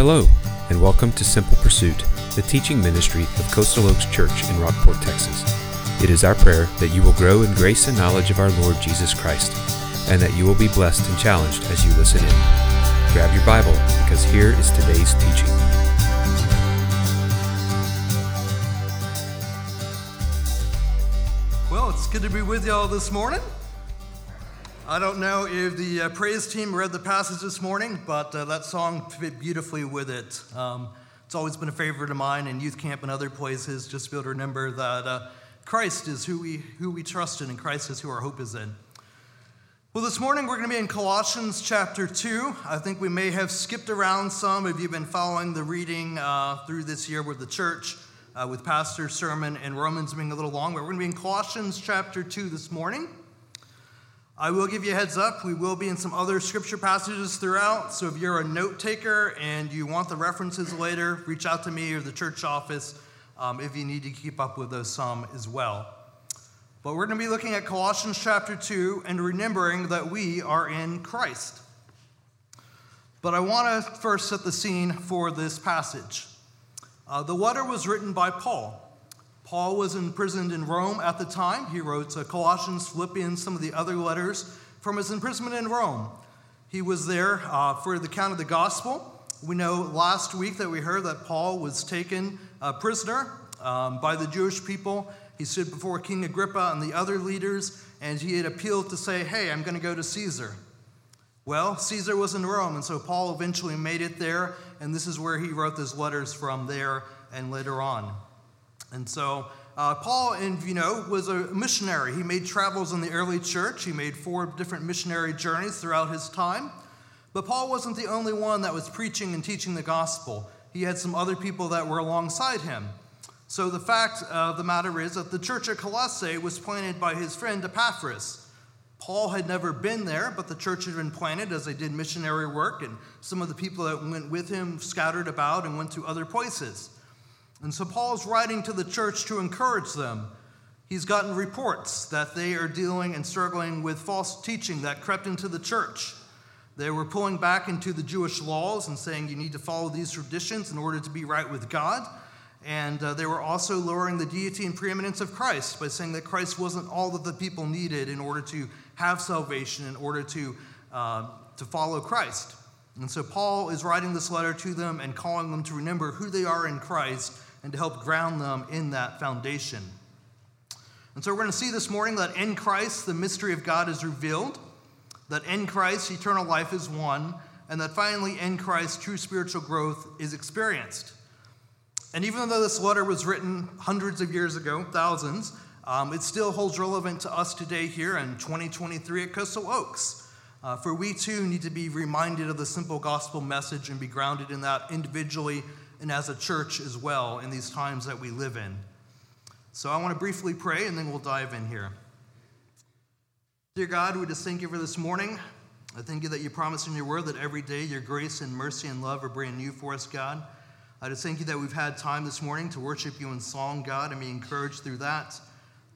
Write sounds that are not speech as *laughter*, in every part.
Hello, and welcome to Simple Pursuit, the teaching ministry of Coastal Oaks Church in Rockport, Texas. It is our prayer that you will grow in grace and knowledge of our Lord Jesus Christ, and that you will be blessed and challenged as you listen in. Grab your Bible, because here is today's teaching. Well, it's good to be with y'all this morning. I don't know if the uh, praise team read the passage this morning, but uh, that song fit beautifully with it. Um, it's always been a favorite of mine in youth camp and other places, just to be able to remember that uh, Christ is who we, who we trust in, and Christ is who our hope is in. Well, this morning we're going to be in Colossians chapter 2. I think we may have skipped around some if you've been following the reading uh, through this year with the church, uh, with Pastor's sermon and Romans being a little long, but we're going to be in Colossians chapter 2 this morning. I will give you a heads up. We will be in some other scripture passages throughout. So if you're a note taker and you want the references later, reach out to me or the church office um, if you need to keep up with those some as well. But we're going to be looking at Colossians chapter 2 and remembering that we are in Christ. But I want to first set the scene for this passage. Uh, the letter was written by Paul. Paul was imprisoned in Rome at the time. He wrote uh, Colossians, Philippians, some of the other letters from his imprisonment in Rome. He was there uh, for the count of the gospel. We know last week that we heard that Paul was taken uh, prisoner um, by the Jewish people. He stood before King Agrippa and the other leaders, and he had appealed to say, Hey, I'm going to go to Caesar. Well, Caesar was in Rome, and so Paul eventually made it there, and this is where he wrote those letters from there and later on. And so uh, Paul, and you know, was a missionary. He made travels in the early church. He made four different missionary journeys throughout his time. But Paul wasn't the only one that was preaching and teaching the gospel. He had some other people that were alongside him. So the fact of the matter is that the church at Colossae was planted by his friend Epaphras. Paul had never been there, but the church had been planted as they did missionary work, and some of the people that went with him scattered about and went to other places. And so Paul's writing to the church to encourage them. He's gotten reports that they are dealing and struggling with false teaching that crept into the church. They were pulling back into the Jewish laws and saying you need to follow these traditions in order to be right with God. And uh, they were also lowering the deity and preeminence of Christ by saying that Christ wasn't all that the people needed in order to have salvation, in order to, uh, to follow Christ. And so Paul is writing this letter to them and calling them to remember who they are in Christ and to help ground them in that foundation. And so we're going to see this morning that in Christ, the mystery of God is revealed, that in Christ, eternal life is won, and that finally, in Christ, true spiritual growth is experienced. And even though this letter was written hundreds of years ago, thousands, um, it still holds relevant to us today here in 2023 at Coastal Oaks. Uh, for we too need to be reminded of the simple gospel message and be grounded in that individually and as a church as well in these times that we live in. So I want to briefly pray and then we'll dive in here. Dear God, we just thank you for this morning. I thank you that you promise in your word that every day your grace and mercy and love are brand new for us, God. I just thank you that we've had time this morning to worship you in song, God, and be encouraged through that.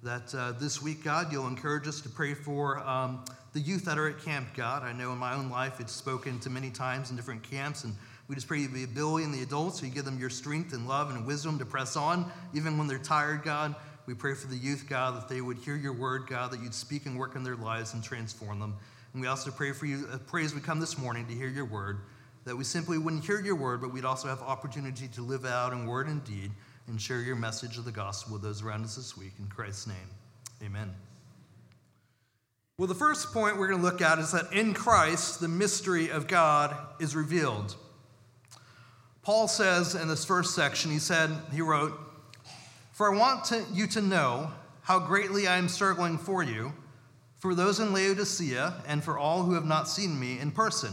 That uh, this week, God, you'll encourage us to pray for um, the youth that are at camp, God. I know in my own life it's spoken to many times in different camps, and we just pray you the ability in the adults, so you give them your strength and love and wisdom to press on, even when they're tired, God. We pray for the youth, God, that they would hear your word, God, that you'd speak and work in their lives and transform them. And we also pray for you, uh, pray as we come this morning to hear your word, that we simply wouldn't hear your word, but we'd also have opportunity to live out in word and deed and share your message of the gospel with those around us this week. In Christ's name, amen. Well, the first point we're going to look at is that in Christ, the mystery of God is revealed. Paul says in this first section, he said, he wrote, For I want to, you to know how greatly I am struggling for you, for those in Laodicea, and for all who have not seen me in person.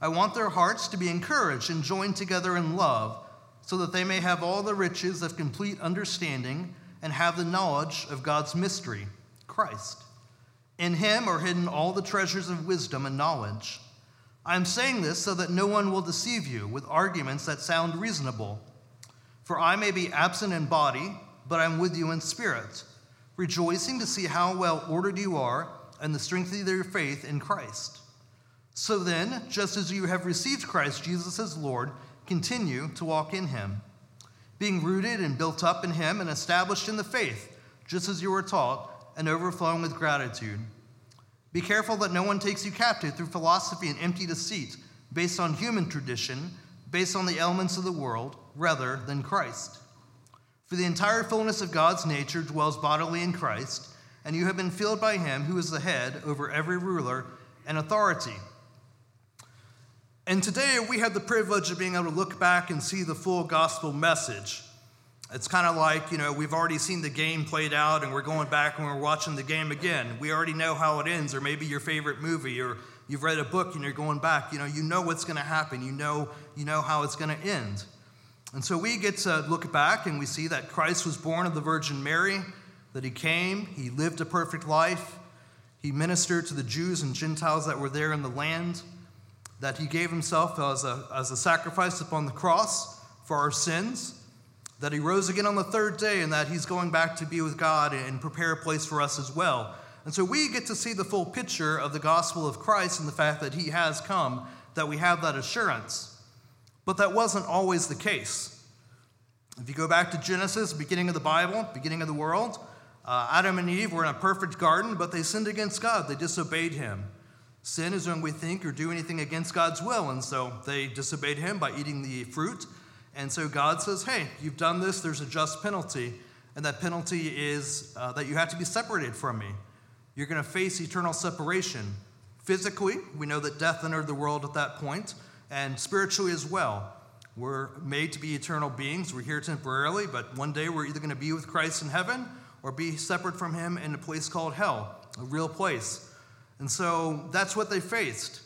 I want their hearts to be encouraged and joined together in love, so that they may have all the riches of complete understanding and have the knowledge of God's mystery, Christ. In him are hidden all the treasures of wisdom and knowledge. I am saying this so that no one will deceive you with arguments that sound reasonable. For I may be absent in body, but I am with you in spirit, rejoicing to see how well ordered you are and the strength of your faith in Christ. So then, just as you have received Christ Jesus as Lord, continue to walk in him, being rooted and built up in him and established in the faith, just as you were taught, and overflowing with gratitude. Be careful that no one takes you captive through philosophy and empty deceit, based on human tradition, based on the elements of the world, rather than Christ. For the entire fullness of God's nature dwells bodily in Christ, and you have been filled by him who is the head over every ruler and authority. And today we have the privilege of being able to look back and see the full gospel message. It's kind of like, you know, we've already seen the game played out and we're going back and we're watching the game again. We already know how it ends, or maybe your favorite movie, or you've read a book and you're going back. You know, you know what's going to happen, you know, you know how it's going to end. And so we get to look back and we see that Christ was born of the Virgin Mary, that he came, he lived a perfect life, he ministered to the Jews and Gentiles that were there in the land that he gave himself as a, as a sacrifice upon the cross for our sins, that he rose again on the third day, and that he's going back to be with God and prepare a place for us as well. And so we get to see the full picture of the gospel of Christ and the fact that he has come, that we have that assurance. But that wasn't always the case. If you go back to Genesis, beginning of the Bible, beginning of the world, uh, Adam and Eve were in a perfect garden, but they sinned against God. They disobeyed him. Sin is when we think or do anything against God's will. And so they disobeyed him by eating the fruit. And so God says, hey, you've done this, there's a just penalty. And that penalty is uh, that you have to be separated from me. You're going to face eternal separation. Physically, we know that death entered the world at that point, and spiritually as well. We're made to be eternal beings. We're here temporarily, but one day we're either going to be with Christ in heaven or be separate from him in a place called hell, a real place. And so that's what they faced.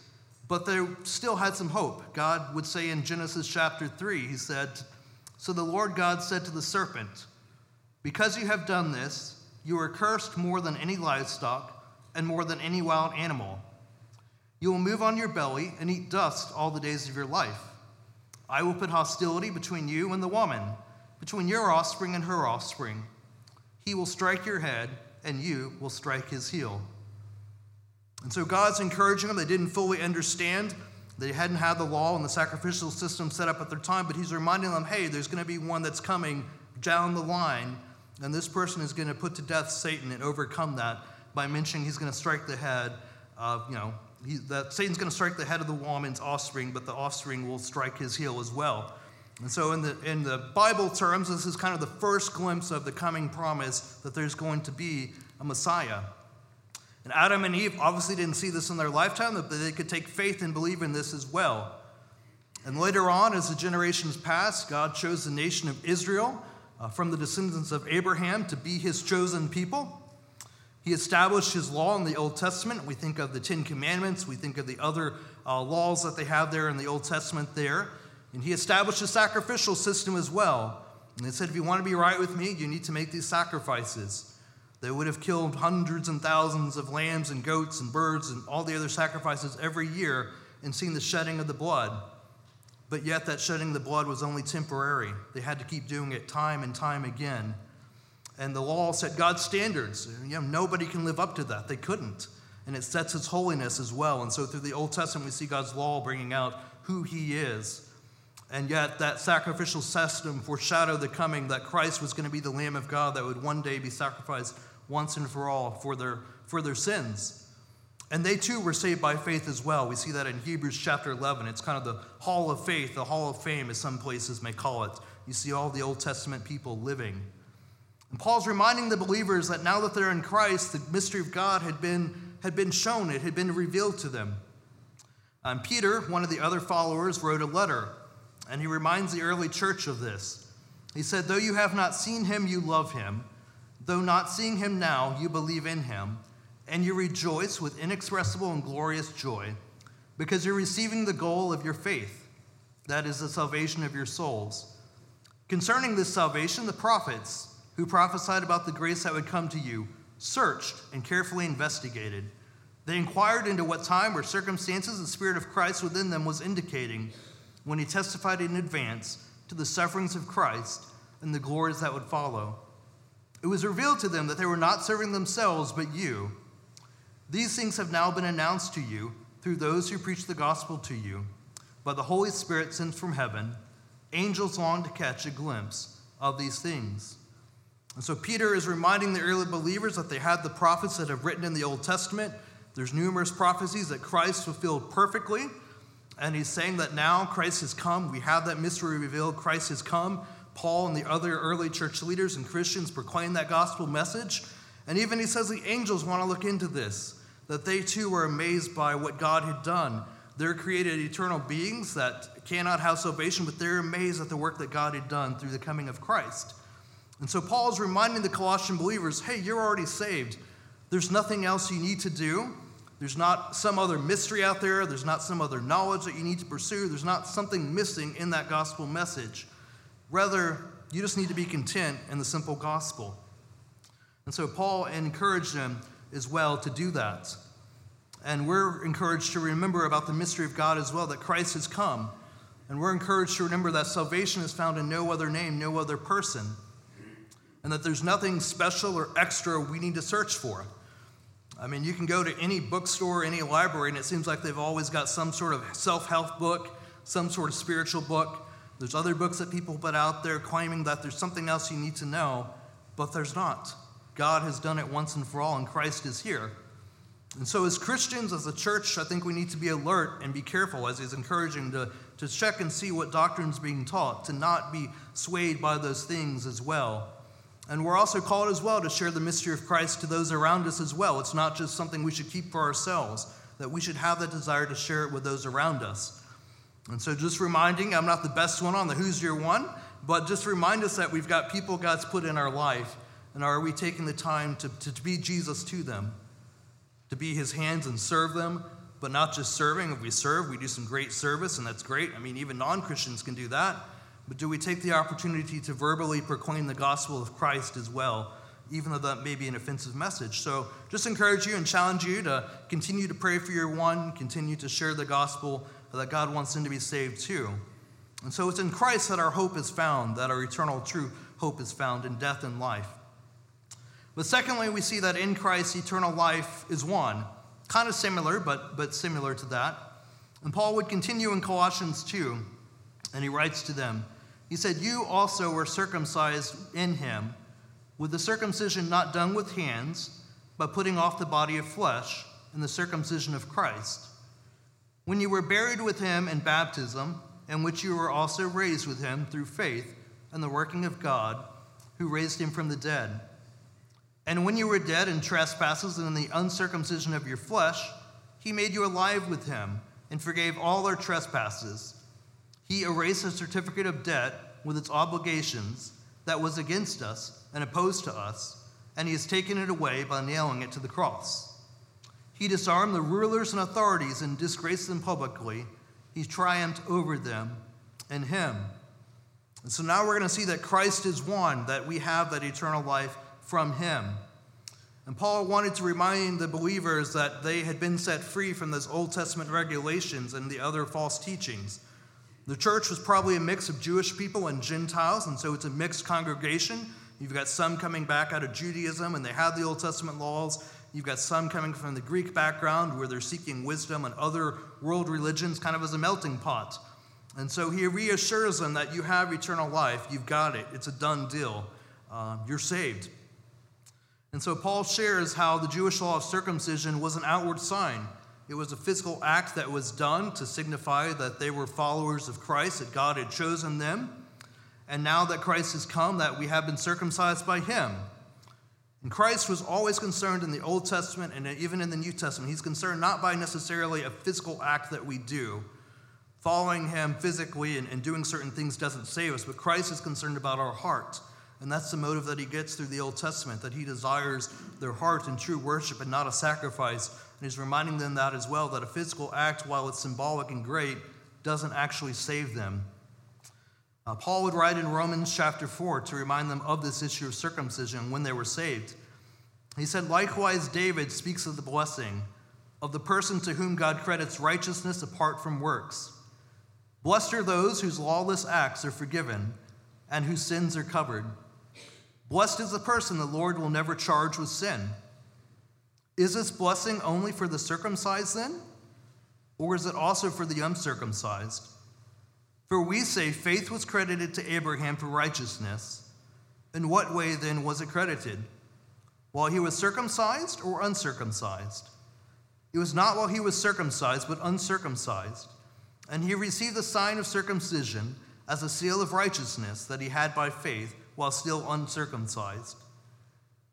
But they still had some hope. God would say in Genesis chapter 3, He said, So the Lord God said to the serpent, Because you have done this, you are cursed more than any livestock and more than any wild animal. You will move on your belly and eat dust all the days of your life. I will put hostility between you and the woman, between your offspring and her offspring. He will strike your head, and you will strike his heel. And so God's encouraging them. They didn't fully understand. They hadn't had the law and the sacrificial system set up at their time, but he's reminding them hey, there's going to be one that's coming down the line, and this person is going to put to death Satan and overcome that by mentioning he's going to strike the head of, you know, he, that Satan's going to strike the head of the woman's offspring, but the offspring will strike his heel as well. And so, in the, in the Bible terms, this is kind of the first glimpse of the coming promise that there's going to be a Messiah. And Adam and Eve obviously didn't see this in their lifetime, but they could take faith and believe in this as well. And later on, as the generations passed, God chose the nation of Israel uh, from the descendants of Abraham to be his chosen people. He established his law in the Old Testament. We think of the Ten Commandments, we think of the other uh, laws that they have there in the Old Testament there. And he established a sacrificial system as well. And he said, if you want to be right with me, you need to make these sacrifices. They would have killed hundreds and thousands of lambs and goats and birds and all the other sacrifices every year and seen the shedding of the blood. But yet, that shedding of the blood was only temporary. They had to keep doing it time and time again. And the law set God's standards. You know, nobody can live up to that. They couldn't. And it sets its holiness as well. And so, through the Old Testament, we see God's law bringing out who He is. And yet, that sacrificial system foreshadowed the coming that Christ was going to be the Lamb of God that would one day be sacrificed once and for all for their, for their sins. And they too were saved by faith as well. We see that in Hebrews chapter 11. It's kind of the hall of faith, the hall of fame, as some places may call it. You see all the Old Testament people living. And Paul's reminding the believers that now that they're in Christ, the mystery of God had been, had been shown, it had been revealed to them. And Peter, one of the other followers, wrote a letter, and he reminds the early church of this. He said, Though you have not seen him, you love him. Though not seeing him now, you believe in him, and you rejoice with inexpressible and glorious joy, because you're receiving the goal of your faith, that is, the salvation of your souls. Concerning this salvation, the prophets, who prophesied about the grace that would come to you, searched and carefully investigated. They inquired into what time or circumstances the Spirit of Christ within them was indicating when he testified in advance to the sufferings of Christ and the glories that would follow. It was revealed to them that they were not serving themselves, but you. These things have now been announced to you through those who preach the gospel to you, by the Holy Spirit sent from heaven, angels long to catch a glimpse of these things. And so Peter is reminding the early believers that they had the prophets that have written in the Old Testament. There's numerous prophecies that Christ fulfilled perfectly. And he's saying that now Christ has come. We have that mystery revealed. Christ has come. Paul and the other early church leaders and Christians proclaim that gospel message. And even he says the angels want to look into this, that they too were amazed by what God had done. They're created eternal beings that cannot have salvation, but they're amazed at the work that God had done through the coming of Christ. And so Paul is reminding the Colossian believers hey, you're already saved. There's nothing else you need to do. There's not some other mystery out there. There's not some other knowledge that you need to pursue. There's not something missing in that gospel message. Rather, you just need to be content in the simple gospel. And so Paul encouraged them as well to do that. And we're encouraged to remember about the mystery of God as well, that Christ has come. And we're encouraged to remember that salvation is found in no other name, no other person and that there's nothing special or extra we need to search for. I mean, you can go to any bookstore, any library, and it seems like they've always got some sort of self help book, some sort of spiritual book. There's other books that people put out there claiming that there's something else you need to know, but there's not. God has done it once and for all, and Christ is here. And so, as Christians, as a church, I think we need to be alert and be careful, as he's encouraging to, to check and see what doctrine's being taught, to not be swayed by those things as well. And we're also called as well to share the mystery of Christ to those around us as well. It's not just something we should keep for ourselves, that we should have the desire to share it with those around us. And so, just reminding, I'm not the best one on the Who's Your One, but just remind us that we've got people God's put in our life, and are we taking the time to, to be Jesus to them, to be his hands and serve them, but not just serving. If we serve, we do some great service, and that's great. I mean, even non Christians can do that. But do we take the opportunity to verbally proclaim the gospel of Christ as well, even though that may be an offensive message? So just encourage you and challenge you to continue to pray for your won, continue to share the gospel that God wants them to be saved too. And so it's in Christ that our hope is found, that our eternal true hope is found in death and life. But secondly, we see that in Christ, eternal life is one. Kind of similar, but, but similar to that. And Paul would continue in Colossians 2, and he writes to them he said, You also were circumcised in him, with the circumcision not done with hands, but putting off the body of flesh in the circumcision of Christ. When you were buried with him in baptism, in which you were also raised with him through faith and the working of God, who raised him from the dead. And when you were dead in trespasses and in the uncircumcision of your flesh, he made you alive with him and forgave all our trespasses he erased a certificate of debt with its obligations that was against us and opposed to us, and he has taken it away by nailing it to the cross. He disarmed the rulers and authorities and disgraced them publicly. He triumphed over them in him. And so now we're going to see that Christ is one, that we have that eternal life from him. And Paul wanted to remind the believers that they had been set free from those Old Testament regulations and the other false teachings. The church was probably a mix of Jewish people and Gentiles, and so it's a mixed congregation. You've got some coming back out of Judaism and they have the Old Testament laws. You've got some coming from the Greek background where they're seeking wisdom and other world religions kind of as a melting pot. And so he reassures them that you have eternal life. You've got it. It's a done deal. Uh, you're saved. And so Paul shares how the Jewish law of circumcision was an outward sign. It was a physical act that was done to signify that they were followers of Christ, that God had chosen them. And now that Christ has come, that we have been circumcised by him. And Christ was always concerned in the Old Testament and even in the New Testament. He's concerned not by necessarily a physical act that we do. Following him physically and, and doing certain things doesn't save us, but Christ is concerned about our heart. And that's the motive that he gets through the Old Testament, that he desires their heart in true worship and not a sacrifice he's reminding them that as well, that a physical act, while it's symbolic and great, doesn't actually save them. Uh, Paul would write in Romans chapter 4 to remind them of this issue of circumcision when they were saved. He said, Likewise, David speaks of the blessing of the person to whom God credits righteousness apart from works. Blessed are those whose lawless acts are forgiven and whose sins are covered. Blessed is the person the Lord will never charge with sin. Is this blessing only for the circumcised then? Or is it also for the uncircumcised? For we say faith was credited to Abraham for righteousness. In what way then was it credited? While he was circumcised or uncircumcised? It was not while he was circumcised, but uncircumcised. And he received the sign of circumcision as a seal of righteousness that he had by faith while still uncircumcised.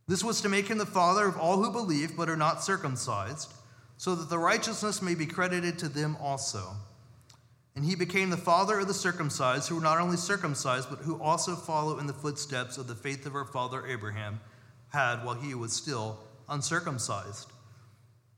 This was to make him the father of all who believe but are not circumcised, so that the righteousness may be credited to them also. And he became the father of the circumcised, who were not only circumcised, but who also follow in the footsteps of the faith of our father Abraham had while he was still uncircumcised.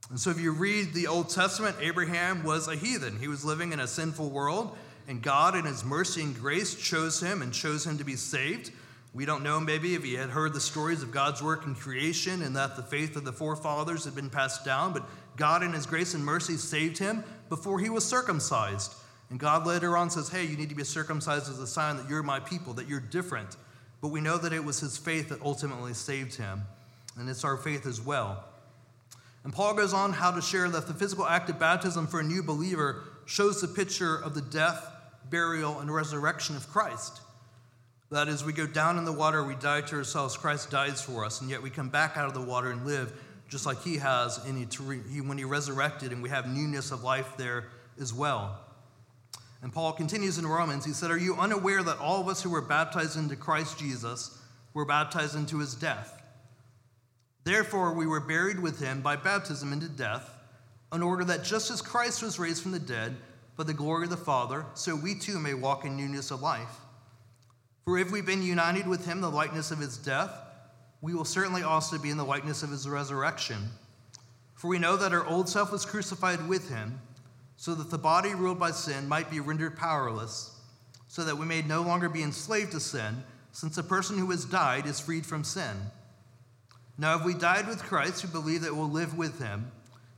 And so, if you read the Old Testament, Abraham was a heathen. He was living in a sinful world, and God, in his mercy and grace, chose him and chose him to be saved. We don't know maybe if he had heard the stories of God's work in creation and that the faith of the forefathers had been passed down, but God, in his grace and mercy, saved him before he was circumcised. And God later on says, Hey, you need to be circumcised as a sign that you're my people, that you're different. But we know that it was his faith that ultimately saved him. And it's our faith as well. And Paul goes on how to share that the physical act of baptism for a new believer shows the picture of the death, burial, and resurrection of Christ. That is, we go down in the water, we die to ourselves, Christ dies for us, and yet we come back out of the water and live just like he has in when he resurrected, and we have newness of life there as well. And Paul continues in Romans, he said, Are you unaware that all of us who were baptized into Christ Jesus were baptized into his death? Therefore, we were buried with him by baptism into death, in order that just as Christ was raised from the dead by the glory of the Father, so we too may walk in newness of life. For if we've been united with him the likeness of his death, we will certainly also be in the likeness of his resurrection. For we know that our old self was crucified with him, so that the body ruled by sin might be rendered powerless, so that we may no longer be enslaved to sin, since a person who has died is freed from sin. Now, if we died with Christ, we believe that we'll live with him,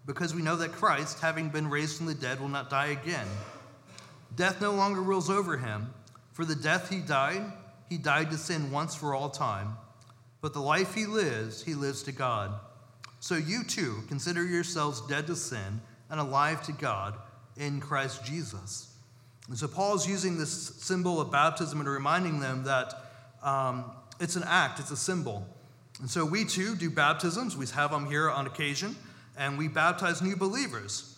because we know that Christ, having been raised from the dead, will not die again. Death no longer rules over him. For the death he died, he died to sin once for all time. But the life he lives, he lives to God. So you too consider yourselves dead to sin and alive to God in Christ Jesus. And so Paul's using this symbol of baptism and reminding them that um, it's an act, it's a symbol. And so we too do baptisms. We have them here on occasion, and we baptize new believers.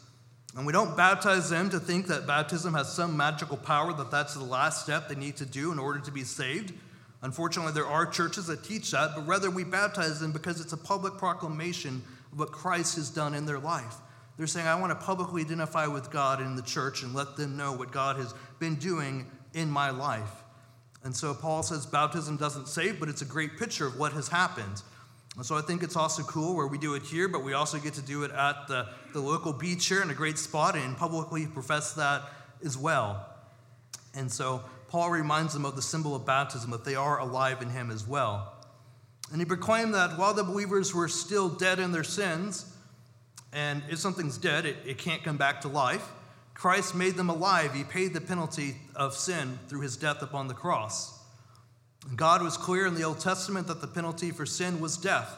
And we don't baptize them to think that baptism has some magical power, that that's the last step they need to do in order to be saved. Unfortunately, there are churches that teach that, but rather we baptize them because it's a public proclamation of what Christ has done in their life. They're saying, I want to publicly identify with God in the church and let them know what God has been doing in my life. And so Paul says baptism doesn't save, but it's a great picture of what has happened. And so I think it's also cool where we do it here, but we also get to do it at the, the local beach here in a great spot and publicly profess that as well. And so Paul reminds them of the symbol of baptism, that they are alive in him as well. And he proclaimed that while the believers were still dead in their sins, and if something's dead, it, it can't come back to life, Christ made them alive. He paid the penalty of sin through his death upon the cross. God was clear in the Old Testament that the penalty for sin was death.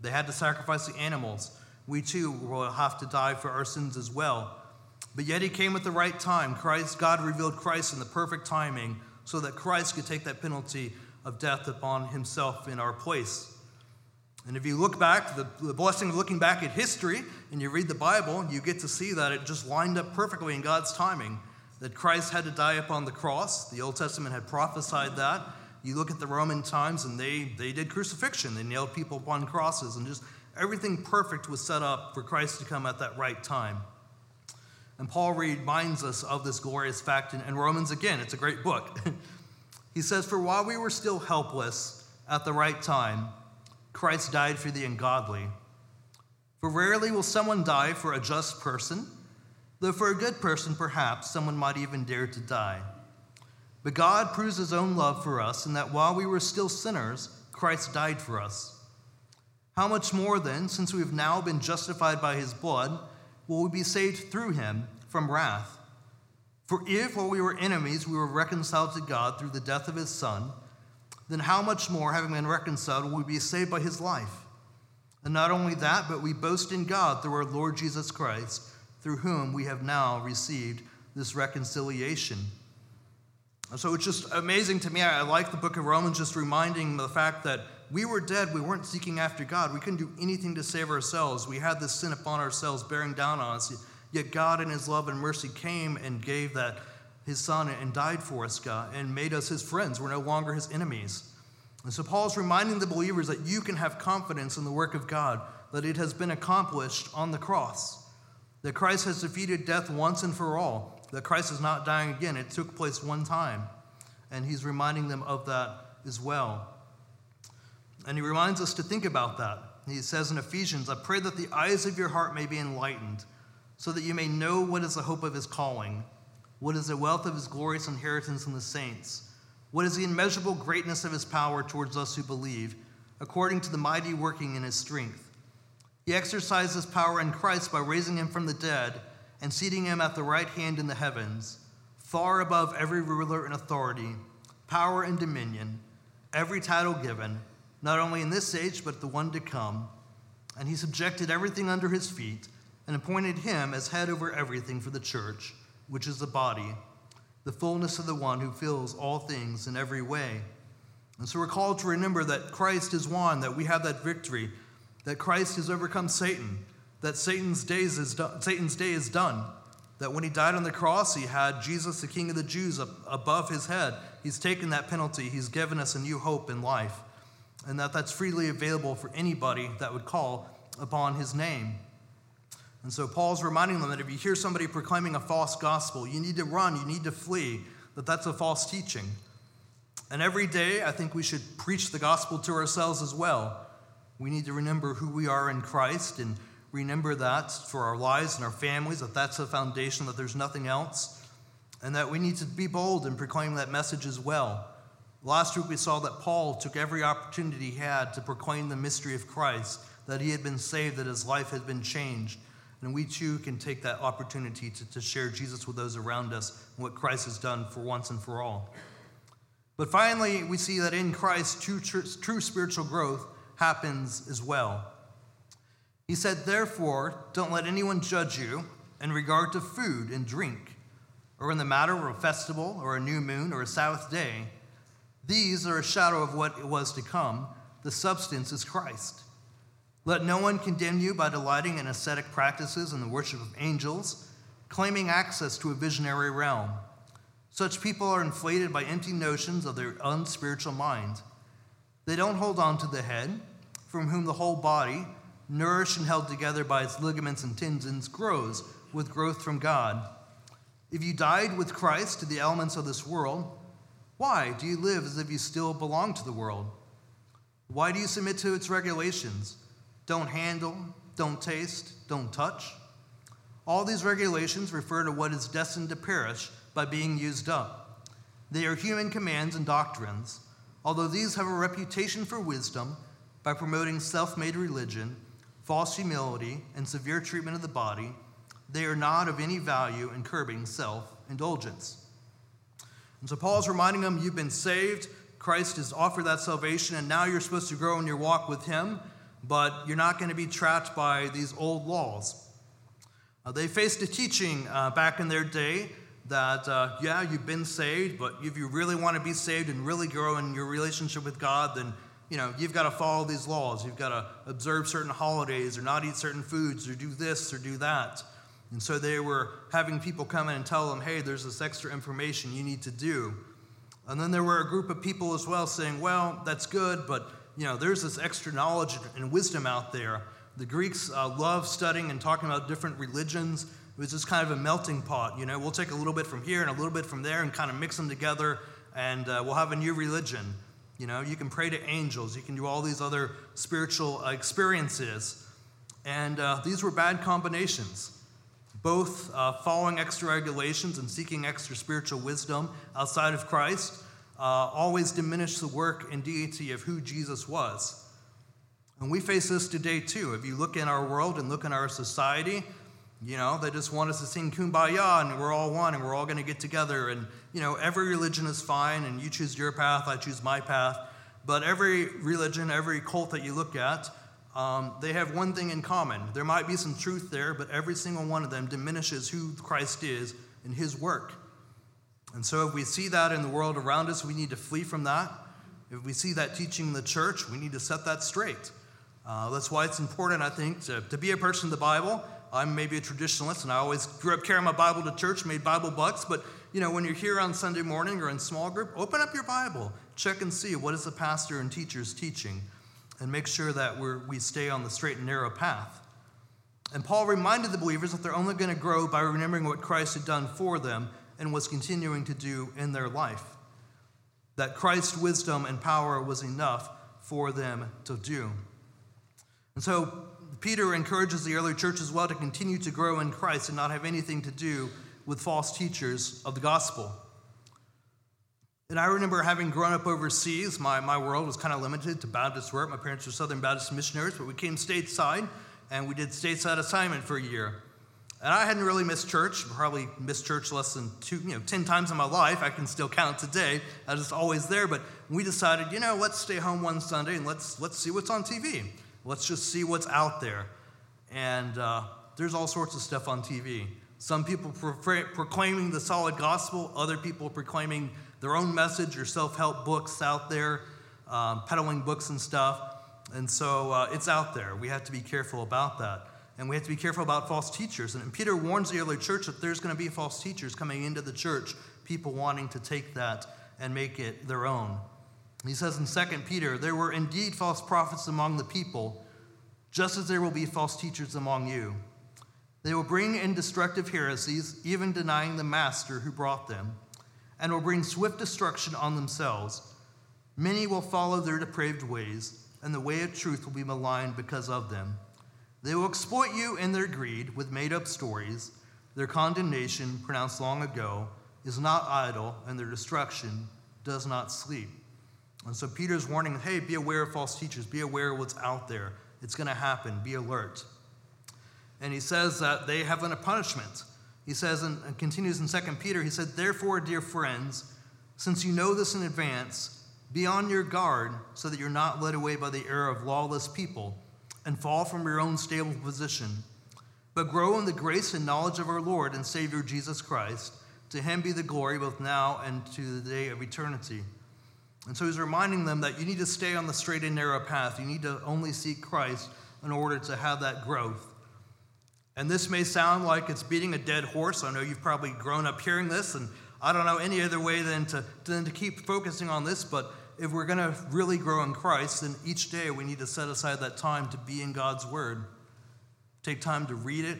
They had to sacrifice the animals. We too will have to die for our sins as well. But yet he came at the right time. Christ, God revealed Christ in the perfect timing so that Christ could take that penalty of death upon himself in our place. And if you look back, the, the blessing of looking back at history, and you read the Bible, you get to see that it just lined up perfectly in God's timing. That Christ had to die upon the cross. The Old Testament had prophesied that. You look at the Roman times, and they, they did crucifixion. They nailed people upon crosses, and just everything perfect was set up for Christ to come at that right time. And Paul reminds us of this glorious fact in, in Romans again. It's a great book. *laughs* he says, For while we were still helpless at the right time, Christ died for the ungodly. For rarely will someone die for a just person, though for a good person, perhaps someone might even dare to die. But God proves his own love for us in that while we were still sinners, Christ died for us. How much more then, since we have now been justified by his blood, will we be saved through him from wrath? For if, while we were enemies, we were reconciled to God through the death of his Son, then how much more, having been reconciled, will we be saved by his life? And not only that, but we boast in God through our Lord Jesus Christ through whom we have now received this reconciliation. So it's just amazing to me. I like the book of Romans just reminding the fact that we were dead. We weren't seeking after God. We couldn't do anything to save ourselves. We had this sin upon ourselves bearing down on us. Yet God, in His love and mercy, came and gave that His Son and died for us, God, and made us His friends. We're no longer His enemies. And so Paul's reminding the believers that you can have confidence in the work of God, that it has been accomplished on the cross, that Christ has defeated death once and for all, that Christ is not dying again. It took place one time. And He's reminding them of that as well. And he reminds us to think about that. He says in Ephesians, I pray that the eyes of your heart may be enlightened, so that you may know what is the hope of his calling, what is the wealth of his glorious inheritance in the saints, what is the immeasurable greatness of his power towards us who believe, according to the mighty working in his strength. He exercised power in Christ by raising him from the dead and seating him at the right hand in the heavens, far above every ruler and authority, power and dominion, every title given not only in this age, but the one to come. And he subjected everything under his feet and appointed him as head over everything for the church, which is the body, the fullness of the one who fills all things in every way. And so we're called to remember that Christ is one, that we have that victory, that Christ has overcome Satan, that Satan's, days is do- Satan's day is done, that when he died on the cross, he had Jesus, the King of the Jews, above his head. He's taken that penalty, he's given us a new hope in life and that that's freely available for anybody that would call upon his name. And so Paul's reminding them that if you hear somebody proclaiming a false gospel, you need to run, you need to flee, that that's a false teaching. And every day, I think we should preach the gospel to ourselves as well. We need to remember who we are in Christ and remember that for our lives and our families, that that's the foundation, that there's nothing else, and that we need to be bold and proclaim that message as well. Last week we saw that Paul took every opportunity he had to proclaim the mystery of Christ, that he had been saved, that his life had been changed. And we too can take that opportunity to, to share Jesus with those around us and what Christ has done for once and for all. But finally, we see that in Christ, true, true spiritual growth happens as well. He said, Therefore, don't let anyone judge you in regard to food and drink, or in the matter of a festival, or a new moon, or a Sabbath day these are a shadow of what was to come. The substance is Christ. Let no one condemn you by delighting in ascetic practices and the worship of angels, claiming access to a visionary realm. Such people are inflated by empty notions of their unspiritual mind. They don't hold on to the head, from whom the whole body, nourished and held together by its ligaments and tendons, grows with growth from God. If you died with Christ to the elements of this world, why do you live as if you still belong to the world? Why do you submit to its regulations? Don't handle, don't taste, don't touch. All these regulations refer to what is destined to perish by being used up. They are human commands and doctrines. Although these have a reputation for wisdom by promoting self made religion, false humility, and severe treatment of the body, they are not of any value in curbing self indulgence. And so Paul's reminding them, you've been saved. Christ has offered that salvation, and now you're supposed to grow in your walk with Him, but you're not going to be trapped by these old laws. Uh, they faced a teaching uh, back in their day that, uh, yeah, you've been saved, but if you really want to be saved and really grow in your relationship with God, then you know, you've got to follow these laws. You've got to observe certain holidays or not eat certain foods or do this or do that. And so they were having people come in and tell them, hey, there's this extra information you need to do. And then there were a group of people as well saying, well, that's good, but you know, there's this extra knowledge and wisdom out there. The Greeks uh, love studying and talking about different religions. It was just kind of a melting pot. You know, we'll take a little bit from here and a little bit from there and kind of mix them together, and uh, we'll have a new religion. You know, you can pray to angels, you can do all these other spiritual uh, experiences. And uh, these were bad combinations both uh, following extra regulations and seeking extra spiritual wisdom outside of Christ, uh, always diminish the work and deity of who Jesus was. And we face this today too. If you look in our world and look in our society, you know, they just want us to sing kumbaya and we're all one and we're all going to get together. And, you know, every religion is fine and you choose your path, I choose my path. But every religion, every cult that you look at, um, they have one thing in common. There might be some truth there, but every single one of them diminishes who Christ is and his work. And so, if we see that in the world around us, we need to flee from that. If we see that teaching in the church, we need to set that straight. Uh, that's why it's important, I think, to, to be a person of the Bible. I'm maybe a traditionalist, and I always grew up carrying my Bible to church, made Bible bucks. But you know, when you're here on Sunday morning or in small group, open up your Bible, check and see what is the pastor and teachers teaching, and make sure that we we stay on the straight and narrow path. And Paul reminded the believers that they're only going to grow by remembering what Christ had done for them and was continuing to do in their life. That Christ's wisdom and power was enough for them to do. And so Peter encourages the early church as well to continue to grow in Christ and not have anything to do with false teachers of the gospel. And I remember having grown up overseas, my, my world was kind of limited to Baptist work. My parents were Southern Baptist missionaries, but we came stateside and we did stateside assignment for a year. And I hadn't really missed church, probably missed church less than two, you know, 10 times in my life. I can still count today. I was always there. But we decided, you know, let's stay home one Sunday and let's, let's see what's on TV. Let's just see what's out there. And uh, there's all sorts of stuff on TV. Some people pro- proclaiming the solid gospel, other people proclaiming their own message or self help books out there, um, peddling books and stuff. And so uh, it's out there. We have to be careful about that. And we have to be careful about false teachers. And Peter warns the early church that there's going to be false teachers coming into the church, people wanting to take that and make it their own. He says in 2 Peter, there were indeed false prophets among the people, just as there will be false teachers among you. They will bring in destructive heresies, even denying the master who brought them, and will bring swift destruction on themselves. Many will follow their depraved ways, and the way of truth will be maligned because of them. They will exploit you in their greed with made up stories. Their condemnation, pronounced long ago, is not idle, and their destruction does not sleep. And so Peter's warning hey, be aware of false teachers, be aware of what's out there. It's going to happen, be alert. And he says that they have a punishment. He says, and continues in 2 Peter, he said, Therefore, dear friends, since you know this in advance, be on your guard so that you're not led away by the error of lawless people and fall from your own stable position, but grow in the grace and knowledge of our Lord and Savior Jesus Christ. To him be the glory both now and to the day of eternity. And so he's reminding them that you need to stay on the straight and narrow path. You need to only seek Christ in order to have that growth. And this may sound like it's beating a dead horse. I know you've probably grown up hearing this, and I don't know any other way than to, than to keep focusing on this, but if we're going to really grow in Christ, then each day we need to set aside that time to be in God's Word. Take time to read it.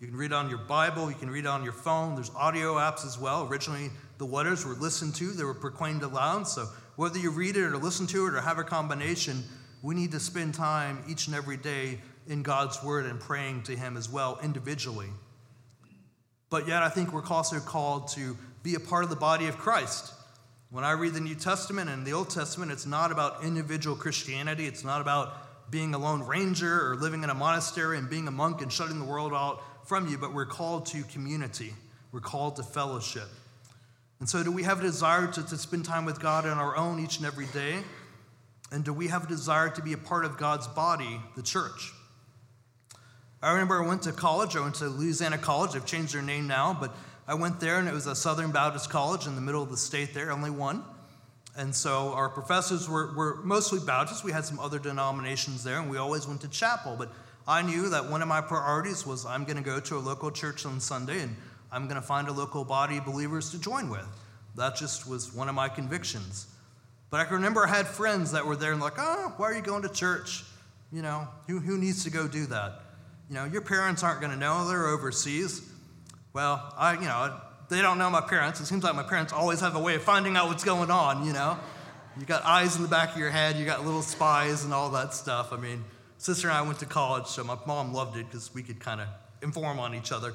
You can read it on your Bible, you can read it on your phone. There's audio apps as well. Originally, the letters were listened to, they were proclaimed aloud. So whether you read it or listen to it or have a combination, we need to spend time each and every day in God's Word and praying to Him as well individually. But yet, I think we're also called to be a part of the body of Christ. When I read the New Testament and the Old Testament, it's not about individual Christianity. It's not about being a lone ranger or living in a monastery and being a monk and shutting the world out from you, but we're called to community. We're called to fellowship. And so, do we have a desire to, to spend time with God on our own each and every day? And do we have a desire to be a part of God's body, the church? I remember I went to college. I went to Louisiana College. They've changed their name now, but I went there, and it was a Southern Baptist college in the middle of the state there, only one. And so our professors were, were mostly Baptists. We had some other denominations there, and we always went to chapel. But I knew that one of my priorities was I'm going to go to a local church on Sunday, and I'm going to find a local body of believers to join with. That just was one of my convictions. But I can remember I had friends that were there and like, oh, why are you going to church? You know, who, who needs to go do that? You know, your parents aren't going to know, they're overseas. Well, I, you know, they don't know my parents. It seems like my parents always have a way of finding out what's going on, you know? You got eyes in the back of your head, you got little spies and all that stuff. I mean, sister and I went to college, so my mom loved it because we could kind of inform on each other.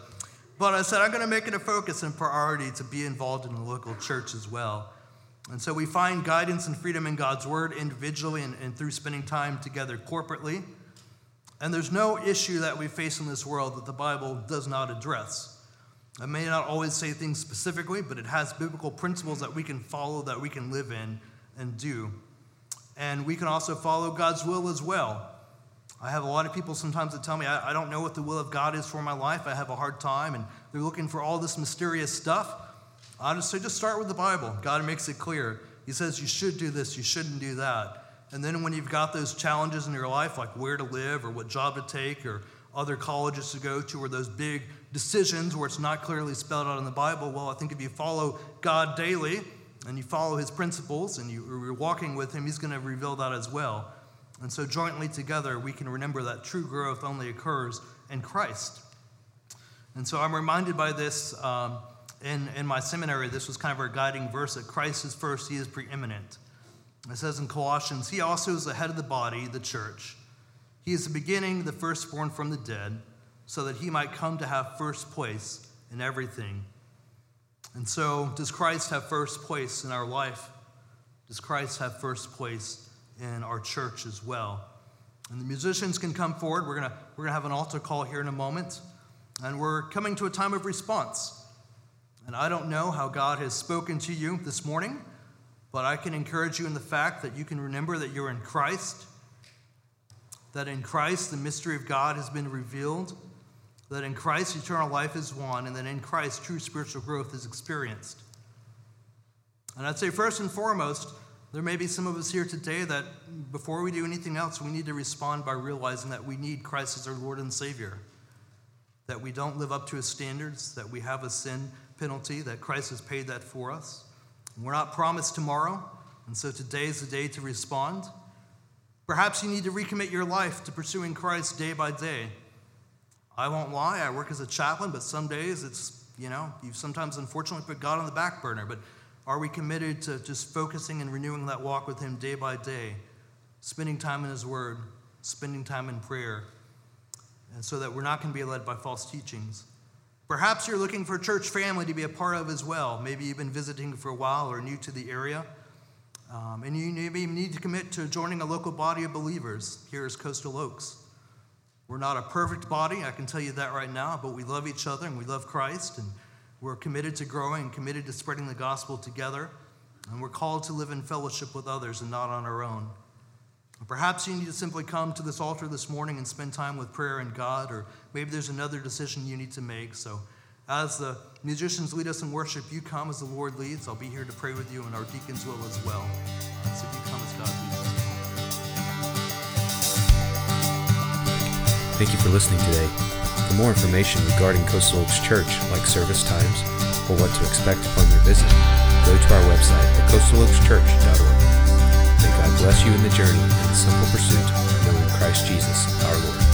But I said, I'm going to make it a focus and priority to be involved in the local church as well. And so we find guidance and freedom in God's word individually and, and through spending time together corporately. And there's no issue that we face in this world that the Bible does not address. I may not always say things specifically, but it has biblical principles that we can follow, that we can live in and do. And we can also follow God's will as well. I have a lot of people sometimes that tell me, I, I don't know what the will of God is for my life. I have a hard time, and they're looking for all this mysterious stuff. Say, just start with the Bible. God makes it clear. He says you should do this, you shouldn't do that. And then when you've got those challenges in your life, like where to live or what job to take or other colleges to go to or those big decisions where it's not clearly spelled out in the Bible, well, I think if you follow God daily and you follow his principles and you're walking with him, he's going to reveal that as well. And so, jointly together, we can remember that true growth only occurs in Christ. And so, I'm reminded by this um, in, in my seminary. This was kind of our guiding verse that Christ is first, he is preeminent. It says in Colossians, He also is the head of the body, the church. He is the beginning, the firstborn from the dead, so that he might come to have first place in everything. And so, does Christ have first place in our life? Does Christ have first place in our church as well? And the musicians can come forward. We're going we're going to have an altar call here in a moment. And we're coming to a time of response. And I don't know how God has spoken to you this morning. But I can encourage you in the fact that you can remember that you're in Christ, that in Christ the mystery of God has been revealed, that in Christ eternal life is won, and that in Christ true spiritual growth is experienced. And I'd say, first and foremost, there may be some of us here today that before we do anything else, we need to respond by realizing that we need Christ as our Lord and Savior, that we don't live up to His standards, that we have a sin penalty, that Christ has paid that for us. We're not promised tomorrow, and so today is the day to respond. Perhaps you need to recommit your life to pursuing Christ day by day. I won't lie, I work as a chaplain, but some days it's, you know, you've sometimes unfortunately put God on the back burner. But are we committed to just focusing and renewing that walk with Him day by day, spending time in His Word, spending time in prayer, and so that we're not going to be led by false teachings? Perhaps you're looking for church family to be a part of as well. Maybe you've been visiting for a while or new to the area. Um, and you maybe need to commit to joining a local body of believers here as Coastal Oaks. We're not a perfect body, I can tell you that right now, but we love each other and we love Christ, and we're committed to growing and committed to spreading the gospel together, and we're called to live in fellowship with others and not on our own. Perhaps you need to simply come to this altar this morning and spend time with prayer and God, or maybe there's another decision you need to make. So, as the musicians lead us in worship, you come as the Lord leads. I'll be here to pray with you, and our deacons will as well. So, you come as God leads. Thank you for listening today. For more information regarding Coastal Oaks Church, like service times or what to expect upon your visit, go to our website at coastaloakschurch.org. May God bless you in the journey in the simple pursuit of knowing Christ Jesus, our Lord.